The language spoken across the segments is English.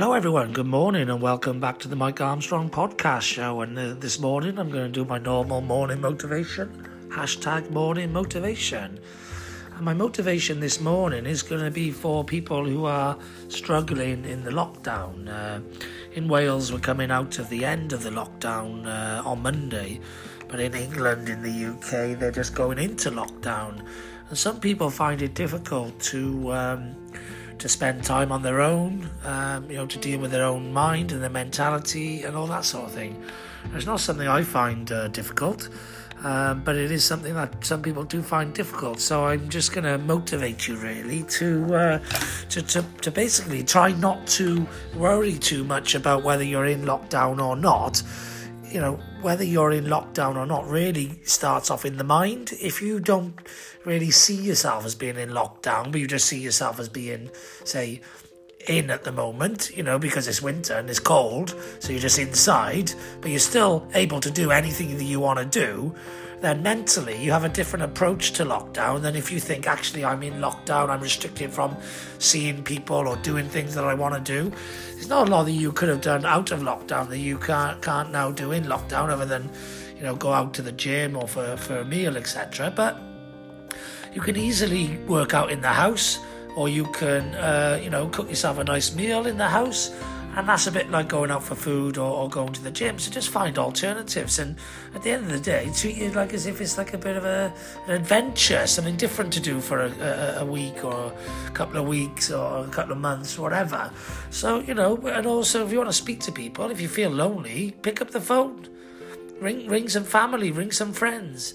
Hello, everyone. Good morning, and welcome back to the Mike Armstrong podcast show. And uh, this morning, I'm going to do my normal morning motivation hashtag morning motivation. And my motivation this morning is going to be for people who are struggling in the lockdown. Uh, in Wales, we're coming out of the end of the lockdown uh, on Monday, but in England, in the UK, they're just going into lockdown. And some people find it difficult to. Um, to spend time on their own, um, you know, to deal with their own mind and their mentality and all that sort of thing. It's not something I find uh, difficult, um, but it is something that some people do find difficult. So I'm just going to motivate you really to, uh, to, to to basically try not to worry too much about whether you're in lockdown or not you know, whether you're in lockdown or not really starts off in the mind. If you don't really see yourself as being in lockdown, but you just see yourself as being, say, in at the moment, you know, because it's winter and it's cold, so you're just inside, but you're still able to do anything that you want to do, then mentally you have a different approach to lockdown than if you think, actually, I'm in lockdown, I'm restricted from seeing people or doing things that I want to do. There's not a lot that you could have done out of lockdown that you can't, can't now do in lockdown other than, you know, go out to the gym or for, for a meal, etc. But you can easily work out in the house or you can, uh, you know, cook yourself a nice meal in the house and that's a bit like going out for food or, or, going to the gym. So just find alternatives, and at the end of the day, treat it like as if it's like a bit of a, an adventure, something different to do for a, a, a, week or a couple of weeks or a couple of months, whatever. So you know, and also if you want to speak to people, if you feel lonely, pick up the phone, ring ring some family, ring some friends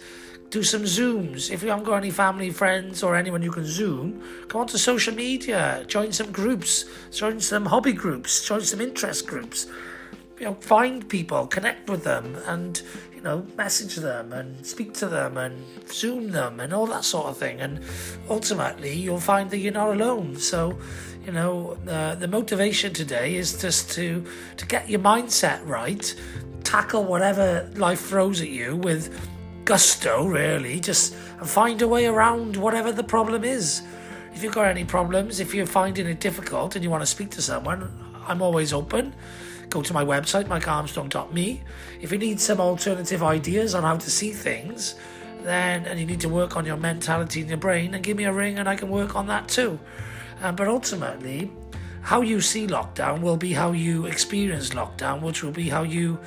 do some Zooms. If you haven't got any family, friends, or anyone you can Zoom, go onto social media, join some groups, join some hobby groups, join some interest groups. You know, find people, connect with them, and you know, message them and speak to them and Zoom them and all that sort of thing. And ultimately, you'll find that you're not alone. So, you know, uh, the motivation today is just to to get your mindset right, tackle whatever life throws at you with gusto, really, just find a way around whatever the problem is. If you've got any problems, if you're finding it difficult and you want to speak to someone, I'm always open. Go to my website, mikearmstrong.me. If you need some alternative ideas on how to see things, then and you need to work on your mentality and your brain, then give me a ring and I can work on that too. Um, but ultimately, how you see lockdown will be how you experience lockdown, which will be how you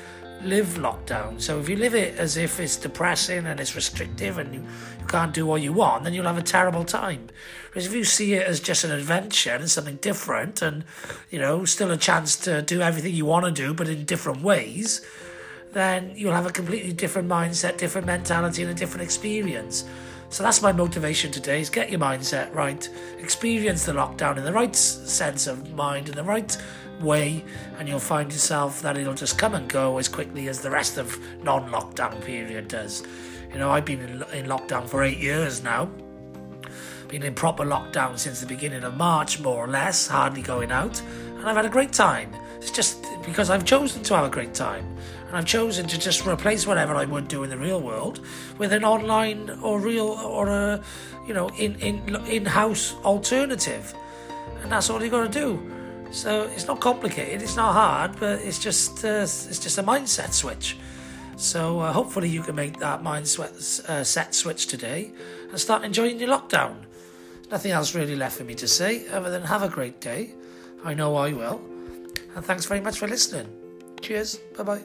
live lockdown. So if you live it as if it's depressing and it's restrictive and you, you can't do what you want, then you'll have a terrible time. Whereas if you see it as just an adventure and something different and, you know, still a chance to do everything you want to do but in different ways, then you'll have a completely different mindset, different mentality and a different experience. So that's my motivation today is get your mindset right, experience the lockdown in the right sense of mind, in the right way, and you'll find yourself that it'll just come and go as quickly as the rest of non-lockdown period does. You know, I've been in, in lockdown for eight years now. Been in proper lockdown since the beginning of March, more or less, hardly going out, and I've had a great time. It's just because I've chosen to have a great time, and I've chosen to just replace whatever I would do in the real world with an online or real or a, you know, in in in-house alternative, and that's all you've got to do. So it's not complicated, it's not hard, but it's just uh, it's just a mindset switch. So uh, hopefully you can make that mindset uh, set switch today and start enjoying your lockdown. Nothing else really left for me to say other than have a great day. I know I will. And thanks very much for listening. Cheers. Bye bye.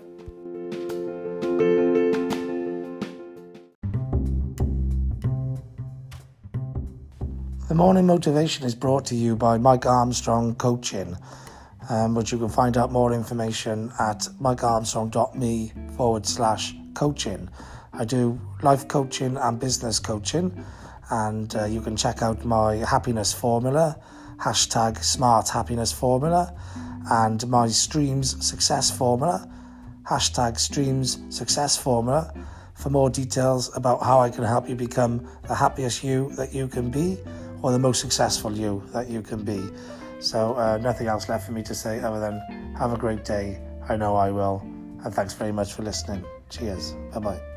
The morning motivation is brought to you by Mike Armstrong Coaching, um, which you can find out more information at mikearmstrong.me forward slash coaching. I do life coaching and business coaching, and uh, you can check out my happiness formula, hashtag smart happiness formula, and my streams success formula, hashtag streams success formula, for more details about how I can help you become the happiest you that you can be or the most successful you that you can be. So, uh, nothing else left for me to say other than have a great day. I know I will. And thanks very much for listening. Cheers. Bye bye.